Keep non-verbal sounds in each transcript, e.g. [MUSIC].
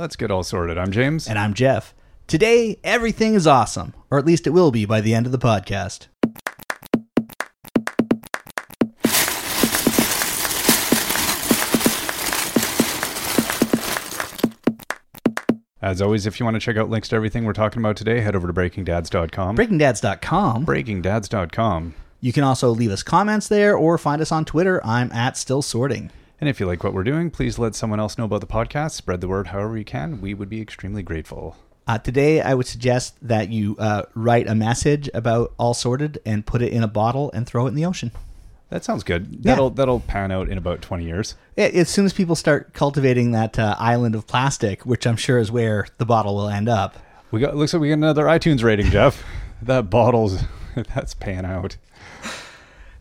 Let's get all sorted. I'm James. And I'm Jeff. Today, everything is awesome, or at least it will be by the end of the podcast. As always, if you want to check out links to everything we're talking about today, head over to breakingdads.com. BreakingDads.com. breakingdads.com. You can also leave us comments there or find us on Twitter. I'm at Still Sorting. And if you like what we're doing, please let someone else know about the podcast. Spread the word however you can. We would be extremely grateful. Uh, today, I would suggest that you uh, write a message about All Sorted and put it in a bottle and throw it in the ocean. That sounds good. That'll that'll pan out in about 20 years. As soon as people start cultivating that uh, island of plastic, which I'm sure is where the bottle will end up, We got looks like we got another iTunes rating, Jeff. [LAUGHS] that bottle's [LAUGHS] that's pan out.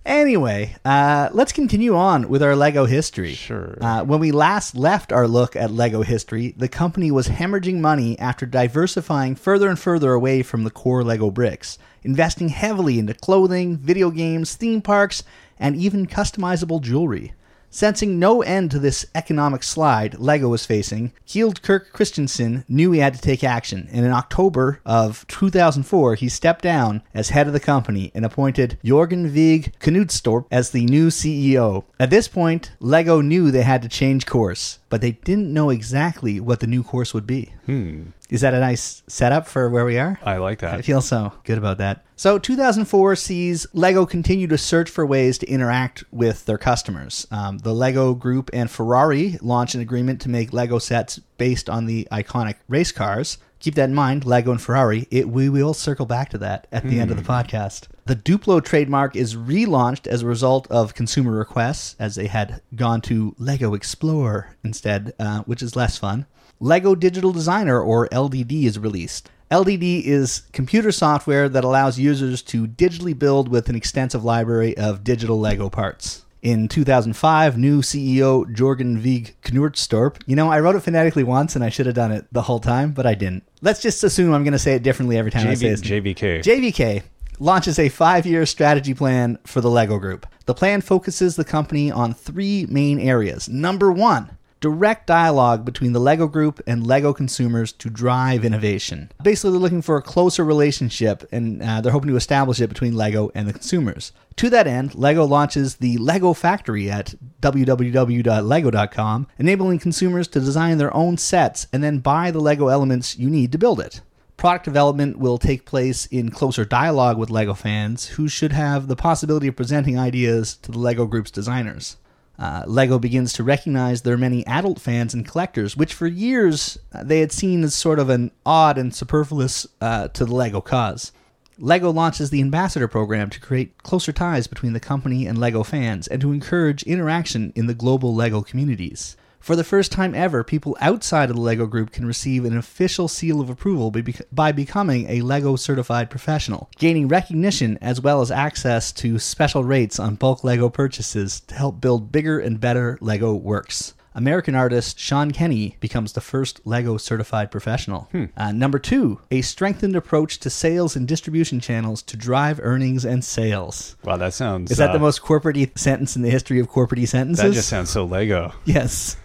Anyway, uh, let's continue on with our Lego history. Sure. Uh, when we last left our look at Lego history, the company was hemorrhaging money after diversifying further and further away from the core Lego bricks, investing heavily into clothing, video games, theme parks, and even customizable jewelry. Sensing no end to this economic slide Lego was facing, Kjeld Kirk Kristiansen knew he had to take action, and in October of 2004, he stepped down as head of the company and appointed Jorgen Vig Knudstorp as the new CEO. At this point, Lego knew they had to change course, but they didn't know exactly what the new course would be. Hmm. Is that a nice setup for where we are? I like that. I feel so good about that. So 2004 sees Lego continue to search for ways to interact with their customers. Um, the Lego Group and Ferrari launch an agreement to make Lego sets based on the iconic race cars. Keep that in mind, Lego and Ferrari. It, we will circle back to that at the end of the podcast. The Duplo trademark is relaunched as a result of consumer requests, as they had gone to Lego Explore instead, uh, which is less fun. Lego Digital Designer, or LDD, is released. LDD is computer software that allows users to digitally build with an extensive library of digital Lego parts. In 2005, new CEO Jorgen Vig Knudstorp. You know, I wrote it phonetically once and I should have done it the whole time, but I didn't. Let's just assume I'm going to say it differently every time I say it. JVK. JVK launches a five year strategy plan for the LEGO Group. The plan focuses the company on three main areas. Number one, direct dialogue between the LEGO Group and LEGO consumers to drive innovation. Basically, they're looking for a closer relationship and uh, they're hoping to establish it between LEGO and the consumers. To that end, LEGO launches the LEGO Factory at www.lego.com, enabling consumers to design their own sets and then buy the LEGO elements you need to build it. Product development will take place in closer dialogue with LEGO fans, who should have the possibility of presenting ideas to the LEGO Group's designers. Uh, LEGO begins to recognize their many adult fans and collectors, which for years uh, they had seen as sort of an odd and superfluous uh, to the LEGO cause. LEGO launches the Ambassador program to create closer ties between the company and LEGO fans and to encourage interaction in the global LEGO communities. For the first time ever, people outside of the LEGO group can receive an official seal of approval by, bec- by becoming a LEGO certified professional, gaining recognition as well as access to special rates on bulk LEGO purchases to help build bigger and better LEGO works. American artist Sean Kenny becomes the first LEGO certified professional. Uh, number two, a strengthened approach to sales and distribution channels to drive earnings and sales. Wow, that sounds. Is that uh, the most corporate sentence in the history of corporate sentences? That just sounds so Lego. Yes.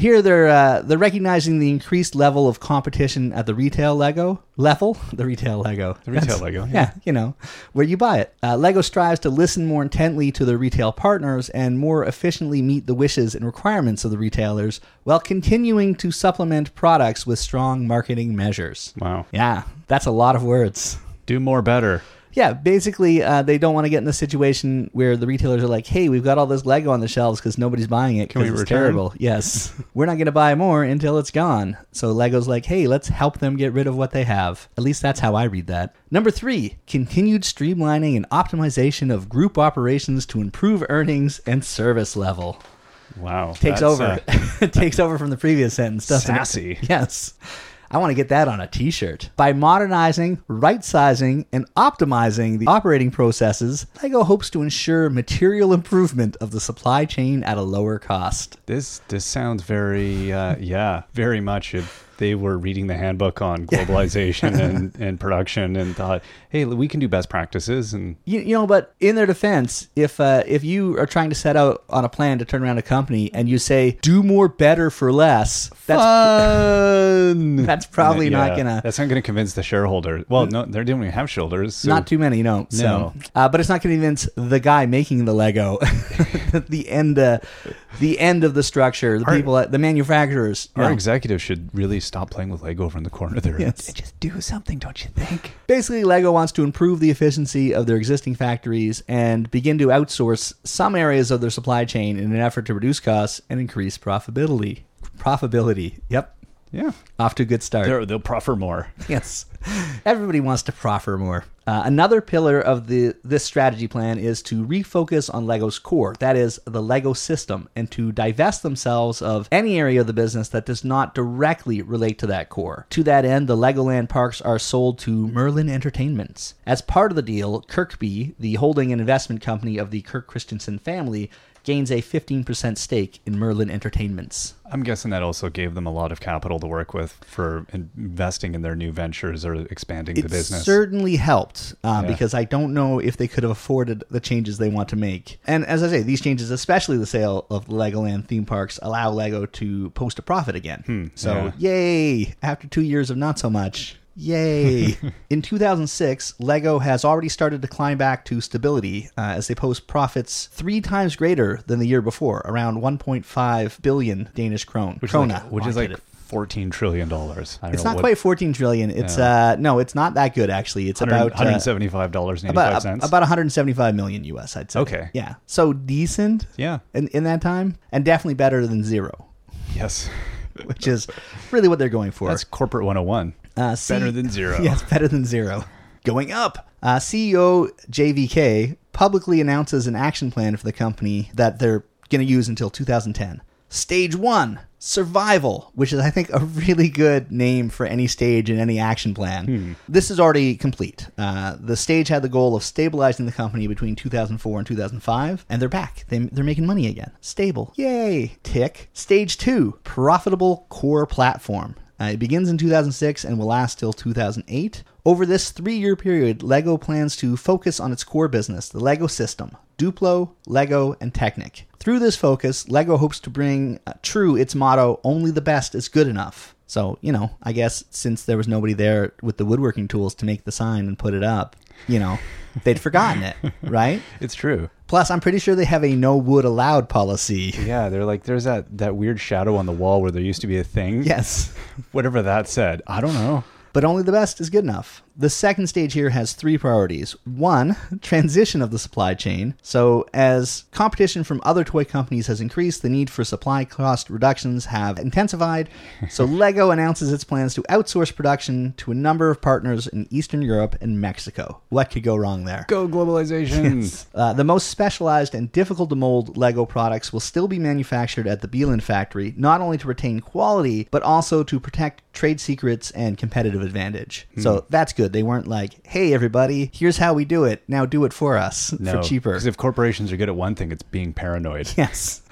Here they're uh, they're recognizing the increased level of competition at the retail Lego level, [LAUGHS] the retail Lego, The retail That's- Lego, yeah. yeah, you know, where you buy it. Uh, Lego strives to listen more intently to their retail partners and more efficiently meet the wishes and requirements of the retailers, while continuing to supplement products with strong marketing measures. Wow. Yeah, that's a lot of words. Do more better. Yeah, basically, uh, they don't want to get in the situation where the retailers are like, "Hey, we've got all this Lego on the shelves because nobody's buying it because it's return?" terrible." Yes, [LAUGHS] we're not going to buy more until it's gone. So Lego's like, "Hey, let's help them get rid of what they have." At least that's how I read that. Number three: continued streamlining and optimization of group operations to improve earnings and service level. Wow. Takes over. uh, [LAUGHS] takes over from the previous sentence, doesn't Sassy. it? Yes. I want to get that on a t-shirt. By modernizing, right-sizing, and optimizing the operating processes, LEGO hopes to ensure material improvement of the supply chain at a lower cost. This this sounds very uh, yeah very much if they were reading the handbook on [LAUGHS] globalization and, [LAUGHS] and production and thought hey we can do best practices and You, you know, but in their defense, if uh, if you are trying to set out on a plan to turn around a company and you say do more better for less, that's billion. [LAUGHS] That's probably not gonna- That's not gonna convince the shareholder. Well, no, they don't even have shoulders. so- Not too many, no. So, No. uh, but it's not going to convince the guy making the Lego. the end, uh, the end of the structure. The Our- people, at, the manufacturers. Our executives should really stop playing with Lego over in the corner there. Yes. And Just do something, don't you think? Basically, Lego wants to improve the efficiency of their existing factories and begin to outsource some areas of their supply chain in an effort to reduce costs and increase profitability. Profitability. Yep. Yeah. Off to a good start. They're, they'll proffer more. Yes. Everybody wants to proffer more. Uh, another pillar of the this strategy plan is to refocus on Lego's core, that is the Lego system, and to divest themselves of any area of the business that does not directly relate to that core. To that end, the Legoland parks are sold to Merlin Entertainments. As part of the deal, Kirkbi, the holding and investment company of the Kirk Kristiansen family, gains a 15% stake in Merlin Entertainments. I'm guessing that also gave them a lot of capital to work with for investing in their new ventures or expanding it the business. It certainly helped uh, Yeah. because I don't know if they could have afforded the changes they want to make. And as I say, these changes, especially the sale of Legoland theme parks, allow Lego to post a profit again. so, yay! After two years of not so much. Yay! [LAUGHS] In 2006, Lego has already started to climb back to stability uh, as they post profits three times greater than the year before, around 1.5 billion Danish krone. which krona. is like, which is like 14 trillion dollars. It's know not what- quite 14 trillion. It's Yeah. uh no, it's not that good actually. It's about uh, 175 dollars and 85 about cents. about 175 million US, I'd say. Okay. Yeah. So decent yeah. in in that time and definitely better than 0, Yes. [LAUGHS] which is really what they're going for. That's corporate 101. Uh, C- better than zero. [LAUGHS] Yes, better than 0. Going up. Uh, CEO JVK publicly announces an action plan for the company that they're going to use until 2010. Stage 1, survival, which is I think a really good name for any stage in any action plan. This is already complete. Uh, the stage had the goal of stabilizing the company between 2004 and 2005, and they're back. They, they're making money again. Stable. Yay. Tick. Stage 2, profitable core platform. Uh, it begins in 2006 and will last till 2008. Over this three year period, LEGO plans to focus on its core business, the LEGO system, Duplo, LEGO, and Technic. Through this focus, LEGO hopes to bring uh, true its motto, only the best is good enough. So, you know, I guess since there was nobody there with the woodworking tools to make the sign and put it up, you know, they'd forgotten it, [LAUGHS] right? It's true. Plus, I'm pretty sure they have a no wood allowed policy. Yeah, they're like there's that that weird shadow on the wall where there used to be a thing. Yes. [LAUGHS] Whatever that said. I don't know. but only the best is good enough. The second stage here has three priorities. One, [LAUGHS] transition of the supply chain. So, as competition from other toy companies has increased, the need for supply cost reductions have intensified. So, [LAUGHS] Lego announces its plans to outsource production to a number of partners in Eastern Europe and Mexico. What could go wrong there? Go globalization. [LAUGHS] Uh, the most specialized and difficult to mold Lego products will still be manufactured at the Billund factory, not only to retain quality, but also to protect trade secrets and competitive advantage. So that's good. They weren't like, hey, everybody, here's how we do it. Now do it for us No, for cheaper. Because if corporations are good at one thing, it's being paranoid. [LAUGHS] Yes.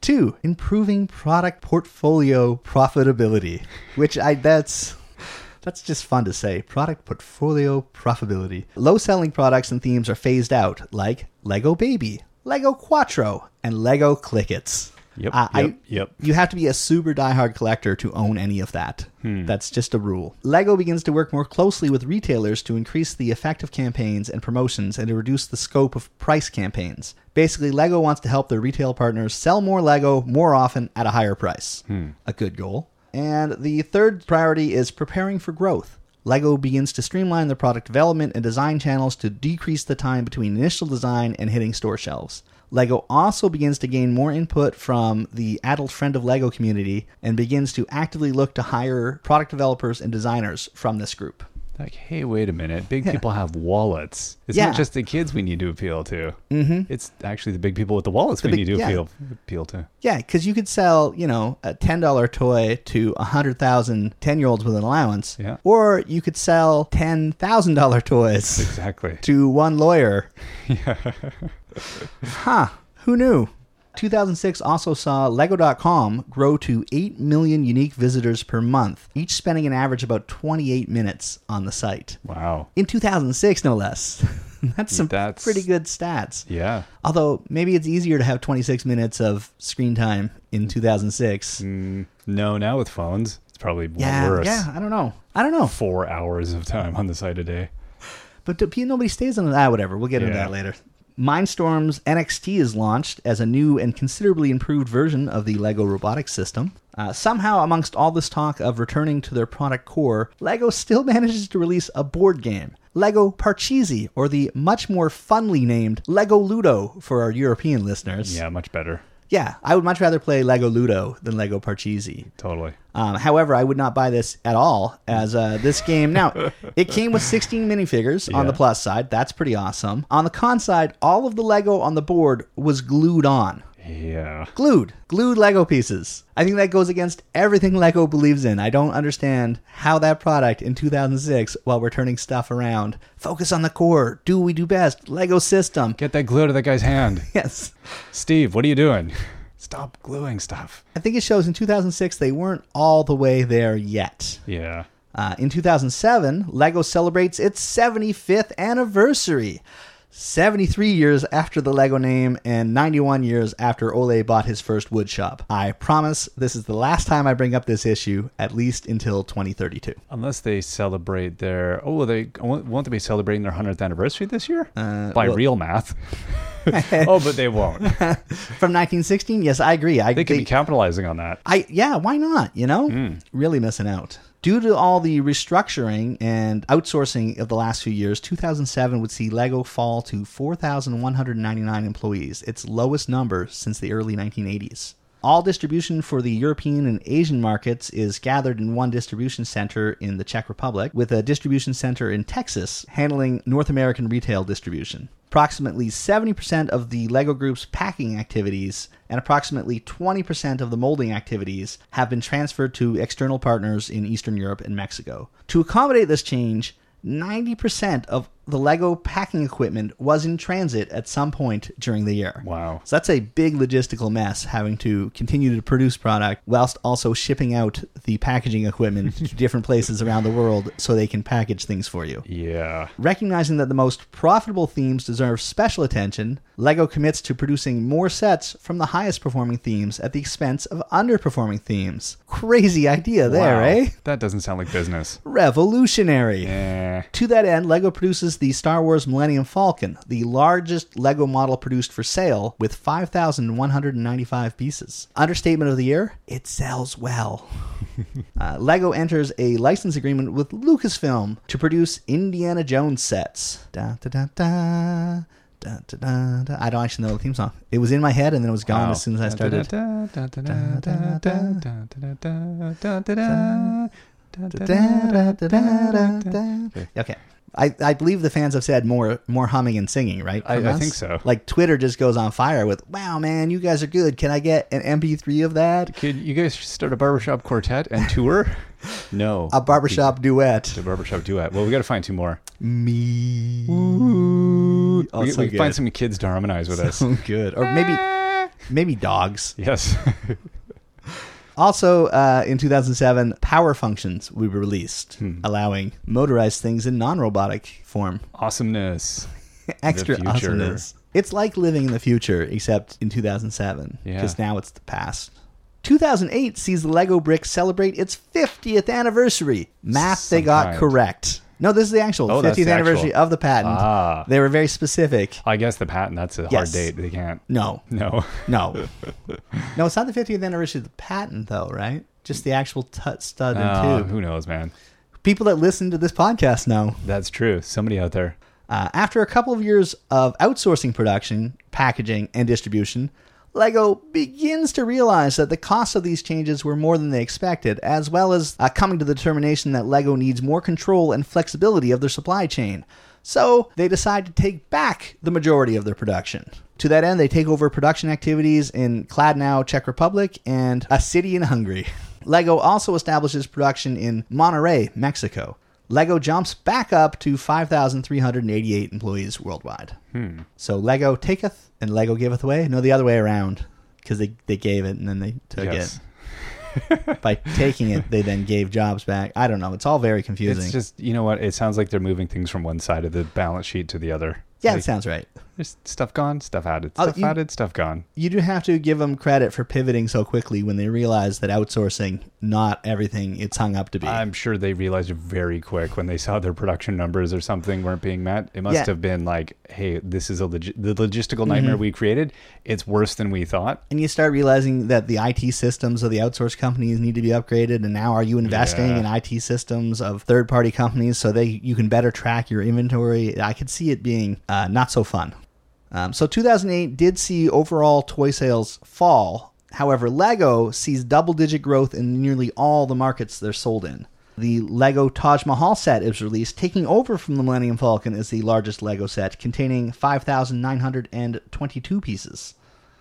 Two, improving product portfolio profitability, which I that's that's just fun to say. Product portfolio profitability. Low selling products and themes are phased out, like Lego Baby, Lego Quattro, and Lego Clikits. Yep, Uh, I- yep, yep. You have to be a super diehard collector to own any of that. Hmm. That's just a rule. Lego begins to work more closely with retailers to increase the effect of campaigns and promotions and to reduce the scope of price campaigns. Basically, Lego wants to help their retail partners sell more Lego more often at a higher price. A good goal. And the third priority is preparing for growth. LEGO begins to streamline their product development and design channels to decrease the time between initial design and hitting store shelves. LEGO also begins to gain more input from the adult friend of LEGO community and begins to actively look to hire product developers and designers from this group. Like, hey, wait a minute. Big people have wallets. It's Yeah. not just the kids we need to appeal to. Mm-hmm. It's actually the big people with the wallets we big- need to yeah. appeal appeal to. Yeah, because you could sell, you know, a $10 toy to 100,000 10 year olds with an allowance. Yeah. Or you could sell $10,000 toys Exactly. to one lawyer. [LAUGHS] yeah. huh. Who knew? 2006 also saw Lego.com grow to 8 million unique visitors per month, each spending an average about 28 minutes on the site. Wow. In 2006, no less. [LAUGHS] That's some That's- pretty good stats. Yeah. Although maybe it's easier to have 26 minutes of screen time in 2006. Mm, no, now with phones, it's probably Yeah, worse. yeah. I don't know. I don't know. Four hours of time on the site a day. But do- nobody stays on that. Whatever. We'll get into that later. Mindstorms NXT is launched as a new and considerably improved version of the LEGO robotics system. Uh, somehow, amongst all this talk of returning to their product core, LEGO still [LAUGHS] manages to release a board game. LEGO Parcheesi, or the much more funly named LEGO Ludo for our European listeners. Yeah, much better. Yeah, I would much rather play Lego Ludo than Lego Parcheesi. Totally. Um, however, I would not buy this at all as uh, this game. Now, [LAUGHS] it came with 16 minifigures on the plus side. That's pretty awesome. On the con side, all of the Lego on the board was glued on. Yeah. Glued. Glued Lego pieces. I think that goes against everything Lego believes in. I don't understand how that product in 2006, while we're turning stuff around, focus on the core, do what we do best, Lego system. Get that glue to that guy's hand. [LAUGHS] Yes. Steve, what are you doing? [LAUGHS] Stop gluing stuff. I think it shows in 2006 they weren't all the way there yet. Yeah. Uh, in 2007, LEGO celebrates its 75th anniversary. 73 years after the LEGO name and 91 years after Ole bought his first wood shop. I promise this is the last time I bring up this issue, at least until 2032. Unless they celebrate their oh, they won't they be celebrating their hundredth anniversary this year? Uh, By well- real math. [LAUGHS] oh, but they won't. [LAUGHS] From 1916, yes, I agree. I, They could they- be capitalizing on that. I yeah, why not? You know, really missing out. Due to all the restructuring and outsourcing of the last few years, 2007 would see Lego fall to 4,199 employees, its lowest number since the early 1980s. All distribution for the European and Asian markets is gathered in one distribution center in the Czech Republic, with a distribution center in Texas handling North American retail distribution. Approximately 70% of the LEGO Group's packing activities and approximately 20% of the molding activities have been transferred to external partners in Eastern Europe and Mexico. To accommodate this change, 90% of the LEGO packing equipment was in transit at some point during the year. Wow. So that's a big logistical mess having to continue to produce product whilst also shipping out the packaging equipment [LAUGHS] to different places around the world so they can package things for you. Yeah. Recognizing that the most profitable themes deserve special attention, LEGO commits to producing more sets from the highest performing themes at the expense of underperforming themes. Crazy idea there, Wow. eh? That doesn't sound like business. Revolutionary. Eh. To that end, LEGO produces the Star Wars Millennium Falcon, the largest LEGO model produced for sale, with 5,195 pieces. Understatement of the year? It sells well. uh, LEGO enters a license agreement with Lucasfilm to produce Indiana Jones sets. Da, da, da, da. Da, da, da, da. I don't actually know the theme song. It was in my head and then it was gone Wow. as soon as I started. Okay. I, I believe the fans have said more more humming and singing, right? I- I think so. Like Twitter just goes on fire with, "Wow, man, you guys are good. Can I get an MP3 of that? Could you guys start a barbershop quartet and tour? [LAUGHS] no. A barbershop duet." A barbershop duet. Well, we got to find two more. Me. Oh, we, Also we good. find some kids to harmonize with us. Good, or maybe maybe dogs. yes. [LAUGHS] Also, uh, in 2007, Power Functions be released, Hmm. allowing motorized things in non-robotic form. Awesomeness. [LAUGHS] Extra future. awesomeness. It's like living in the future, except in 2007, Yeah. because now it's the past. 2008 sees the Lego brick celebrate its 50th anniversary. Math they got correct. No, this is the actual Oh, 50th that's the anniversary actual. of the patent. Ah. They were very specific. I guess the patent, that's a hard date. They can't. No, No. no, [LAUGHS] no. It's not the 50th anniversary of the patent, though, right? Just the actual tut stud and Uh, tube. who knows, man? People that listen to this podcast know. That's true. Somebody out there. Uh, after a couple of years of outsourcing production, packaging, and distribution, LEGO begins to realize that the costs of these changes were more than they expected, as well as uh, coming to the determination that LEGO needs more control and flexibility of their supply chain. So they decide to take back the majority of their production. To that end, they take over production activities in Kladno, Czech Republic, and a city in Hungary. [LAUGHS] LEGO also establishes production in Monterrey, Mexico. Lego jumps back up to 5,388 employees worldwide. Hmm. So Lego taketh and Lego giveth away. No, the other way around, because they, they gave it and then they took Yes. it. By taking it, they then gave jobs back. I don't know. It's all very confusing. It's just, you know what? It sounds like they're moving things from one side of the balance sheet to the other. Yeah, Like, it sounds right. There's stuff gone, stuff added, Oh, stuff you- added, stuff gone. You do have to give them credit for pivoting so quickly when they realize that outsourcing not everything it's hung up to be. I'm sure they realized very quick when they saw their production numbers or something weren't being met. It must Yeah. have been like, hey, this is a log- the logistical nightmare Mm-hmm. we created. It's worse than we thought. and you start realizing that the IT systems of the outsourced companies need to be upgraded. And now, are you investing Yeah. in IT systems of third-party companies so they you can better track your inventory? I could see it being uh, not so fun. Um, so 2008 did see overall toy sales fall. However, Lego sees double-digit growth in nearly all the markets they're sold in. The Lego Taj Mahal set is released, taking over from the Millennium Falcon as the largest Lego set, containing 5,922 pieces.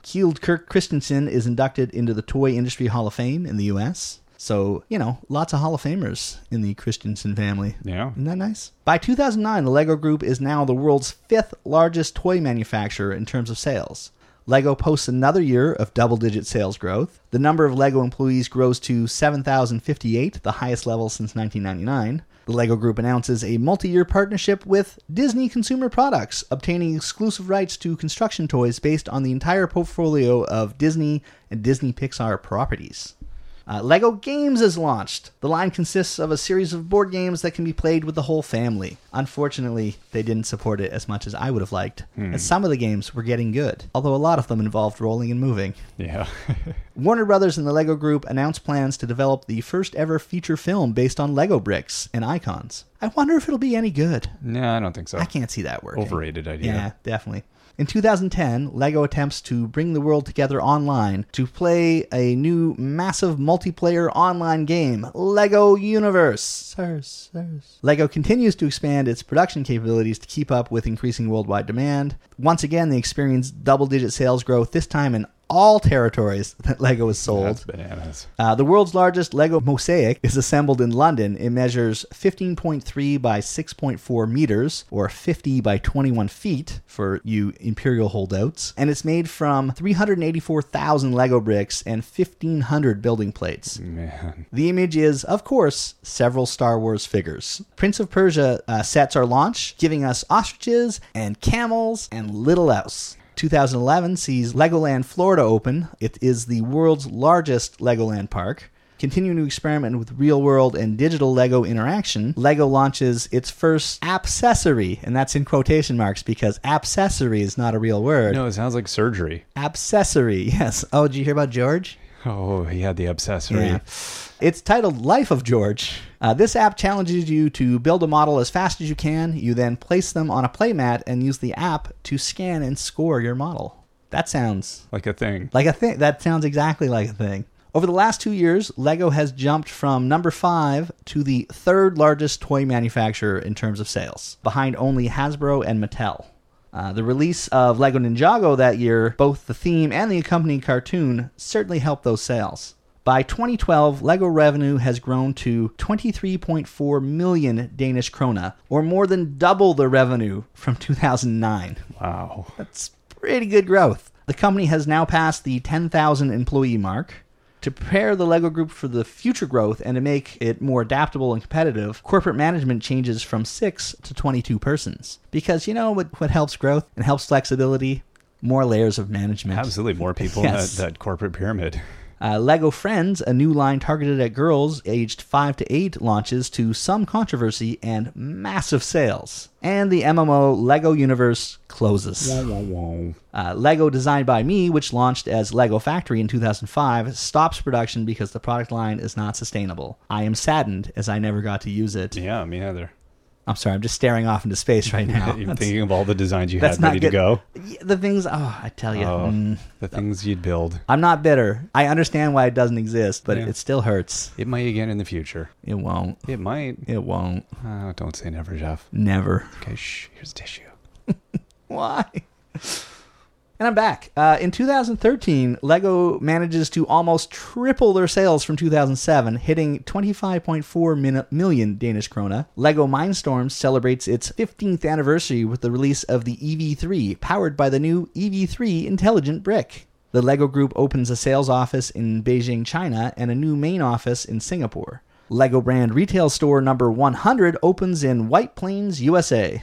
Kjeld Kirk Kristiansen is inducted into the Toy Industry Hall of Fame in the U.S. So, you know, lots of Hall of Famers in the Kristiansen family. Yeah. Isn't that nice? By 2009, the Lego Group is now the world's fifth largest toy manufacturer in terms of sales. Lego posts another year of double digit sales growth. The number of Lego employees grows to 7,058, the highest level since 1999. The Lego Group announces a multi year partnership with Disney Consumer Products, obtaining exclusive rights to construction toys based on the entire portfolio of Disney and Disney Pixar properties. Uh, Lego Games is launched. The line consists of a series of board games that can be played with the whole family. Unfortunately, they didn't support it as much as I would have liked, and some of the games were getting good, although a lot of them involved rolling and moving. Yeah. [LAUGHS] Warner Brothers and the Lego Group announced plans to develop the first ever feature film based on Lego bricks and icons. I wonder if it'll be any good. no, I don't think so. I can't see that working. Overrated idea. Yeah, definitely. In 2010, LEGO attempts to bring the world together online to play a new massive multiplayer online game, LEGO Universe. Sirs, sirs. LEGO continues to expand its production capabilities to keep up with increasing worldwide demand. Once again, they experienced double digit sales growth, this time in all territories [LAUGHS] that LEGO has sold. That's bananas. Uh, the world's largest Lego mosaic is assembled in London. It measures 15.3 by 6.4 meters, or 50 by 21 feet for you Imperial holdouts, and it's made from 384,000 Lego bricks and 1,500 building plates. Man. The image is, of course, several Star Wars figures. Prince of Persia uh, sets are launched, giving us ostriches and camels and little else. 2011 sees Legoland Florida open. It is the world's largest Legoland park. Continuing to experiment with real world and digital Lego interaction, Lego launches its first appcessory, and that's in quotation marks because appcessory is not a real word. No, it sounds like surgery. Appcessory, [LAUGHS] yes. Oh, did you hear about George? Oh, he had the appcessory. Yeah. It's titled Life of George. Uh, this app challenges you to build a model as fast as you can. You then place them on a playmat and use the app to scan and score your model. That sounds Like a thing. like a thing. That sounds exactly like a thing. Over the last two years, Lego has jumped from number five to the third largest toy manufacturer in terms of sales, behind only Hasbro and Mattel. Uh, the release of Lego Ninjago that year, both the theme and the accompanying cartoon, certainly helped those sales. By 2012, Lego revenue has grown to 23.4 million Danish krona, or more than double the revenue from 2009. Wow. That's pretty good growth. The company has now passed the 10,000 employee mark. To prepare the Lego Group for the future growth and to make it more adaptable and competitive, corporate management changes from 6 to 22 persons. Because you know what, what helps growth and helps flexibility? More layers of management. Absolutely. More [LAUGHS] people Yes. in that, that corporate pyramid. Uh, Lego Friends, a new line targeted at girls aged 5 to 8, launches to some controversy and massive sales. And the MMO Lego Universe closes. Uh, Lego Designed by Me, which launched as Lego Factory in 2005, stops production because the product line is not sustainable. I am saddened as I never got to use it. Yeah, me either. I'm sorry, I'm just staring off into space right [LAUGHS] now. You're That's- thinking of all the designs you had ready good. to go. The things, oh, I tell you. Oh, mm, the things you'd build. I'm not bitter. I understand why it doesn't exist, but Yeah. it still hurts. It might again in the future. It won't. It might. It won't. Oh, don't say never, Jeff. Never. Okay, shh. Here's a tissue. [LAUGHS] Why? And I'm back. Uh, in 2013, Lego manages to almost triple their sales from 2007, hitting 25.4 min- million Danish krona. Lego Mindstorms celebrates its 15th anniversary with the release of the EV3, powered by the new EV3 intelligent brick. The Lego Group opens a sales office in Beijing, China, and a new main office in Singapore. Lego brand retail store number 100 opens in White Plains, USA.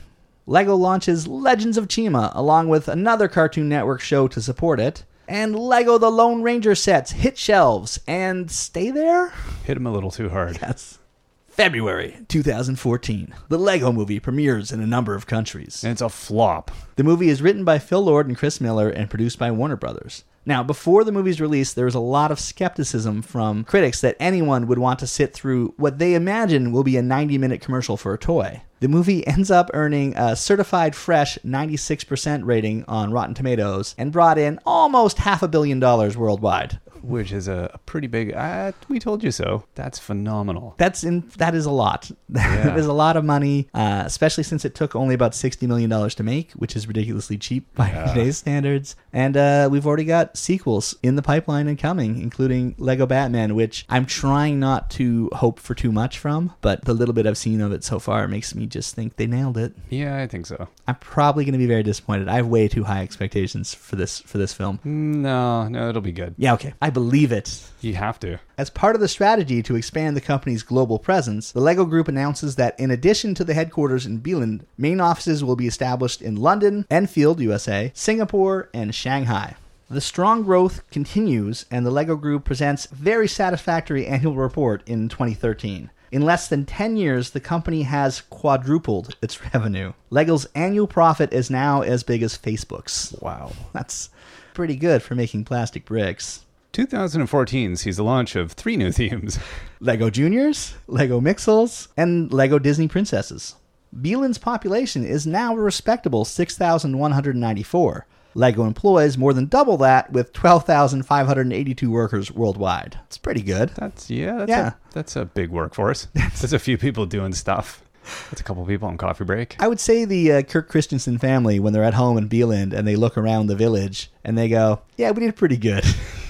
Lego launches Legends of Chima along with another Cartoon Network show to support it. And Lego The Lone Ranger sets hit shelves and stay there? Hit him a little too hard. Yes. February 2014. The Lego movie premieres in a number of countries. And it's a flop. The movie is written by Phil Lord and Chris Miller and produced by Warner Brothers. Now, before the movie's release, there was a lot of skepticism from critics that anyone would want to sit through what they imagine will be a 90 minute commercial for a toy. The movie ends up earning a certified fresh 96% rating on Rotten Tomatoes and brought in almost half a billion dollars worldwide. which is a, pretty big. Uh, we told you so. That's phenomenal. That's in that is a lot. [LAUGHS] that is a lot of money, uh, especially since it took only about sixty million dollars to make, which is ridiculously cheap by Yeah. today's standards. And uh, we've already got sequels in the pipeline and coming, including Lego Batman, which I'm trying not to hope for too much from, but the little bit I've seen of it so far makes me just think they nailed it. Yeah, I think so. I'm probably going to be very disappointed. I have way too high expectations for this for this film. Mm, no, no, it'll be good. Yeah, okay. I believe it. You have to. As part of the strategy to expand the company's global presence, the LEGO Group announces that in addition to the headquarters in Billund, main offices will be established in London, Enfield, USA, Singapore, and Shanghai. The strong growth continues, and the LEGO Group presents very satisfactory annual report in 2013. In less than 10 years, the company has quadrupled its [LAUGHS] revenue. LEGO's annual profit is now as big as Facebook's. Wow. That's pretty good for making plastic bricks. 2014 sees the launch of three new [LAUGHS] themes. Lego Juniors, Lego Mixels, and Lego Disney Princesses. Billund's population is now a respectable 6,194. Lego employs more than double that with 12,582 workers worldwide. It's pretty good. That's yeah. That's Yeah. A, that's a big workforce. [LAUGHS] That's a few people doing stuff. That's a couple people on coffee break. I would say the uh, Kirk Kristiansen family, when they're at home in Billund and they look around the village and they go, Yeah, we did pretty good.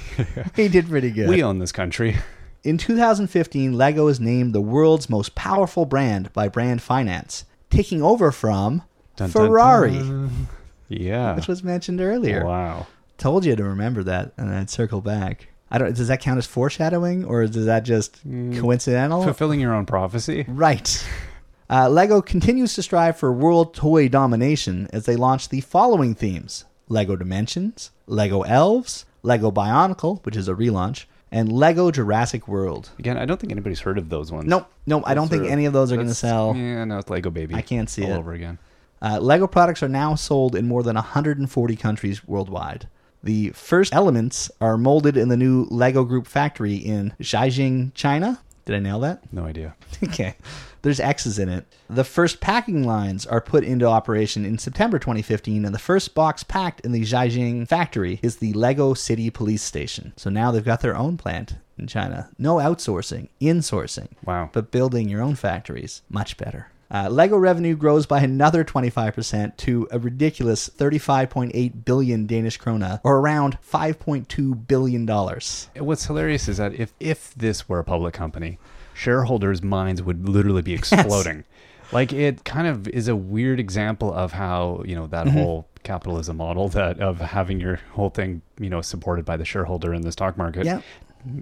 [LAUGHS] we did pretty good. We own this country. In 2015, Lego is named the world's most powerful brand by Brand Finance, taking over from Dun, dun, Ferrari, dun. Yeah. which was mentioned earlier. Wow. Told you to remember that, and I'd circle back. I don't. Does that count as foreshadowing, or does that just coincidental? Fulfilling your own prophecy. Right. Uh, Lego continues to strive for world toy domination as they launch the following themes Lego Dimensions, Lego Elves, Lego Bionicle, which is a relaunch, and Lego Jurassic World. Again, I don't think anybody's heard of those ones. Nope, nope, I don't Those think any of those are going to sell. Yeah, no, it's Lego Baby. I can't see all it. over again. Uh, Lego products are now sold in more than 140 countries worldwide. The first elements are molded in the new Lego Group factory in Jiaxing, China. Did I nail that? No idea. [LAUGHS] okay. There's X's in it. The first packing lines are put into operation in September 2015, and the first box packed in the Jiaxing factory is the Lego City Police Station. So now they've got their own plant in China. No outsourcing, insourcing. Wow. But building your own factories, much better. Uh, Lego revenue grows by another 25% to a ridiculous 35.8 billion Danish krona, or around 5.2 billion dollars. What's hilarious is that if if this were a public company, shareholders' minds would literally be [LAUGHS] exploding. Like it kind of is a weird example of how you know that Mm-hmm. whole capitalism model that of having your whole thing you know supported by the shareholder in the stock market. Yeah.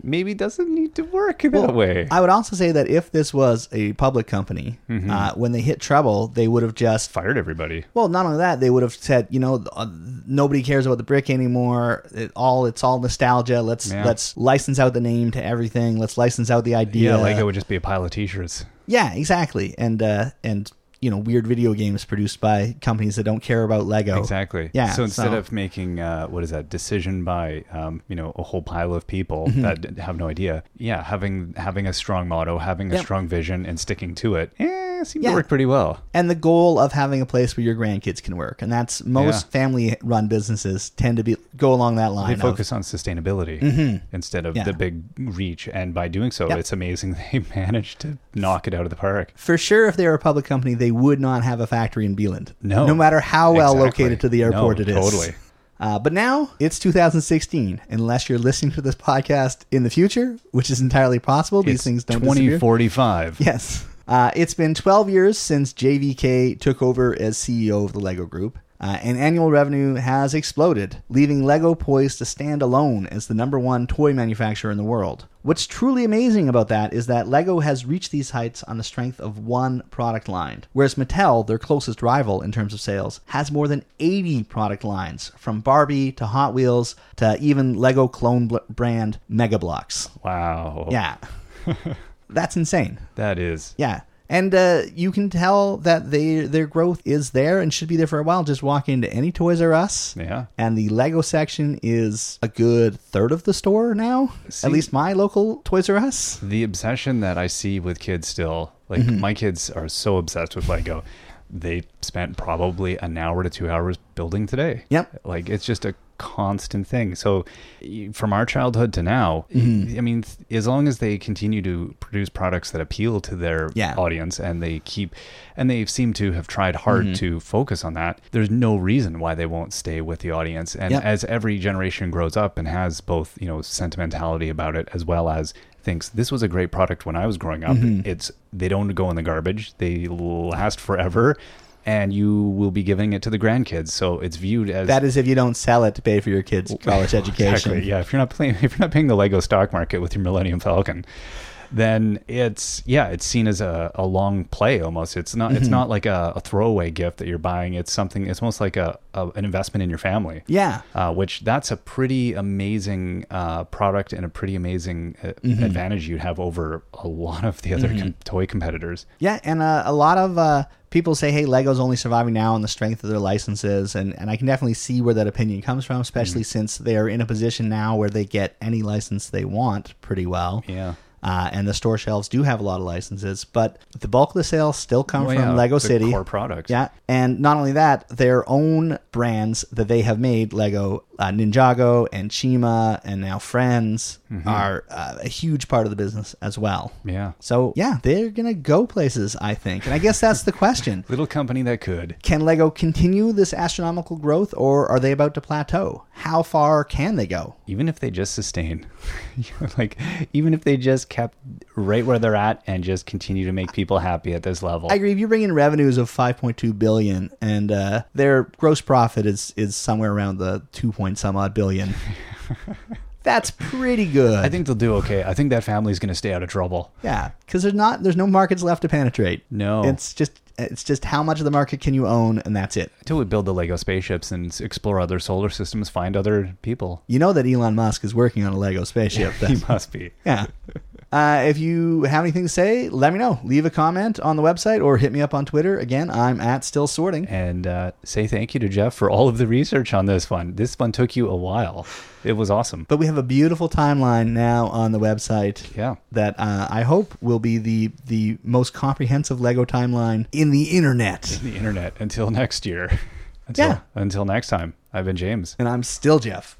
Maybe doesn't need to work that way. I would also say that if this was a public company, Mm-hmm. uh, when they hit trouble, they would have just Fired everybody. well, not only that, they would have said, you know, uh, nobody cares about the brick anymore. It all it's all nostalgia. Let's Yeah. let's license out the name to everything. Let's license out the idea. Yeah, like it would just be a pile of t-shirts. Yeah, exactly. And uh, and you know, weird video games produced by companies that don't care about Lego. Exactly. Yeah, So instead so- of making uh, what is that decision by um, you know a whole pile of people Mm-hmm. that have no idea, yeah, having having a strong motto, having a Yep. strong vision, and sticking to it, eh, seems Yeah. to work pretty well. and the goal of having a place where your grandkids can work, and that's most Yeah. family-run businesses tend to be go along that line. They of- focus on sustainability instead of Mm-hmm. Yeah. the big reach, and by doing so, Yep. it's amazing [LAUGHS] they managed to knock it out of the park. for sure, if they were a public company, they would not have a factory in Billund. No. no matter how well Exactly. located to the airport No, it is. totally. Uh, but now it's 2016. Unless you're listening to this podcast in the future, which is entirely possible, these It's things don't 2045. disappear. Yes. Uh, it's been 12 years since JVK took over as CEO of the Lego Group. Uh, and annual revenue has exploded, leaving Lego poised to stand alone as the number one toy manufacturer in the world. What's truly amazing about that is that Lego has reached these heights on the strength of one product line, whereas Mattel, their closest rival in terms of sales, has more than 80 product lines, from Barbie to Hot Wheels to even Lego clone bl- brand Mega Bloks. Wow. Yeah. [LAUGHS] That's insane. That is. Yeah. And uh, you can tell that they their growth is there and should be there for a while. Just walk into any Toys R Us, Yeah. and the Lego section is a good third of the store now. See- At least my local Toys R Us. The obsession that I see with kids still, like Mm-hmm. my kids are so obsessed with Lego. They spent probably an hour to two hours building today. Yep. Like it's just a constant thing. So from our childhood to now, Mm-hmm. I mean, as long as they continue to produce products that appeal to their Yeah. audience and they keep, and they seem to have tried hard Mm-hmm. to focus on that, there's no reason why they won't stay with the audience. And Yep. as every generation grows up and has both, you know, sentimentality about it as well as thinks this was a great product when I was growing up. Mm-hmm. It's they don't go in the garbage. They last forever and you will be giving it to the grandkids. So it's viewed as That is if you don't sell it to pay for your kids' college [LAUGHS] education. Exactly. Yeah, if you're not playing, [LAUGHS] if you're not paying the Lego stock market with your Millennium Falcon, then it's yeah, it's seen as a, a long play almost. It's not Mm-hmm. it's not like a, a throwaway gift that you're buying. It's something. It's almost like a, a an investment in your family. Yeah. Uh, which that's a pretty amazing uh, product and a pretty amazing uh, Mm-hmm. advantage you'd have over a lot of the other com- toy competitors. Yeah, and uh, a lot of uh, people say, "Hey, Lego's only surviving now on the strength of their licenses," and and I can definitely see where that opinion comes from, especially since they are in a position now where they get any license they want pretty well. Yeah. Uh, and the store shelves do have a lot of licenses, but the bulk of the sales still come Well, from yeah, Lego City. core products. Yeah, and not only that, their own brands that they have made, Lego uh, Ninjago and Chima, and now Friends, Mm-hmm. are uh, a huge part of the business as well. Yeah. So yeah, they're gonna go places, I think, and I guess that's the question. [LAUGHS] Little company that could. Can Lego continue this astronomical growth, or are they about to plateau? How far can they go? even if they just sustain [LAUGHS] like even if they just kept right where they're at and just continue to make people happy at this level I agree. If you bring in revenues of 5.2 billion and uh, their gross profit is is somewhere around the two point some odd billion, [LAUGHS] that's pretty good. I think they'll do okay i think that family's going to stay out of trouble yeah, because there's not there's no markets left to penetrate. No. it's just it's just how much of the market can you own, and that's it. until we build the lego spaceships and explore other solar systems find other people You know that Elon Musk is working on a Lego spaceship. he must be yeah. [LAUGHS] Uh, if you have anything to say, let me know. Leave a comment on the website or hit me up on Twitter. Again, I'm at Still Sorting. and uh, say thank you to jeff for all of the research on this one this one took you a while it was awesome But we have a beautiful timeline now on the website. yeah that uh, I hope will be the the most comprehensive Lego timeline in the internet. the internet until next year until, Yeah. until next time i've been james And I'm still Jeff.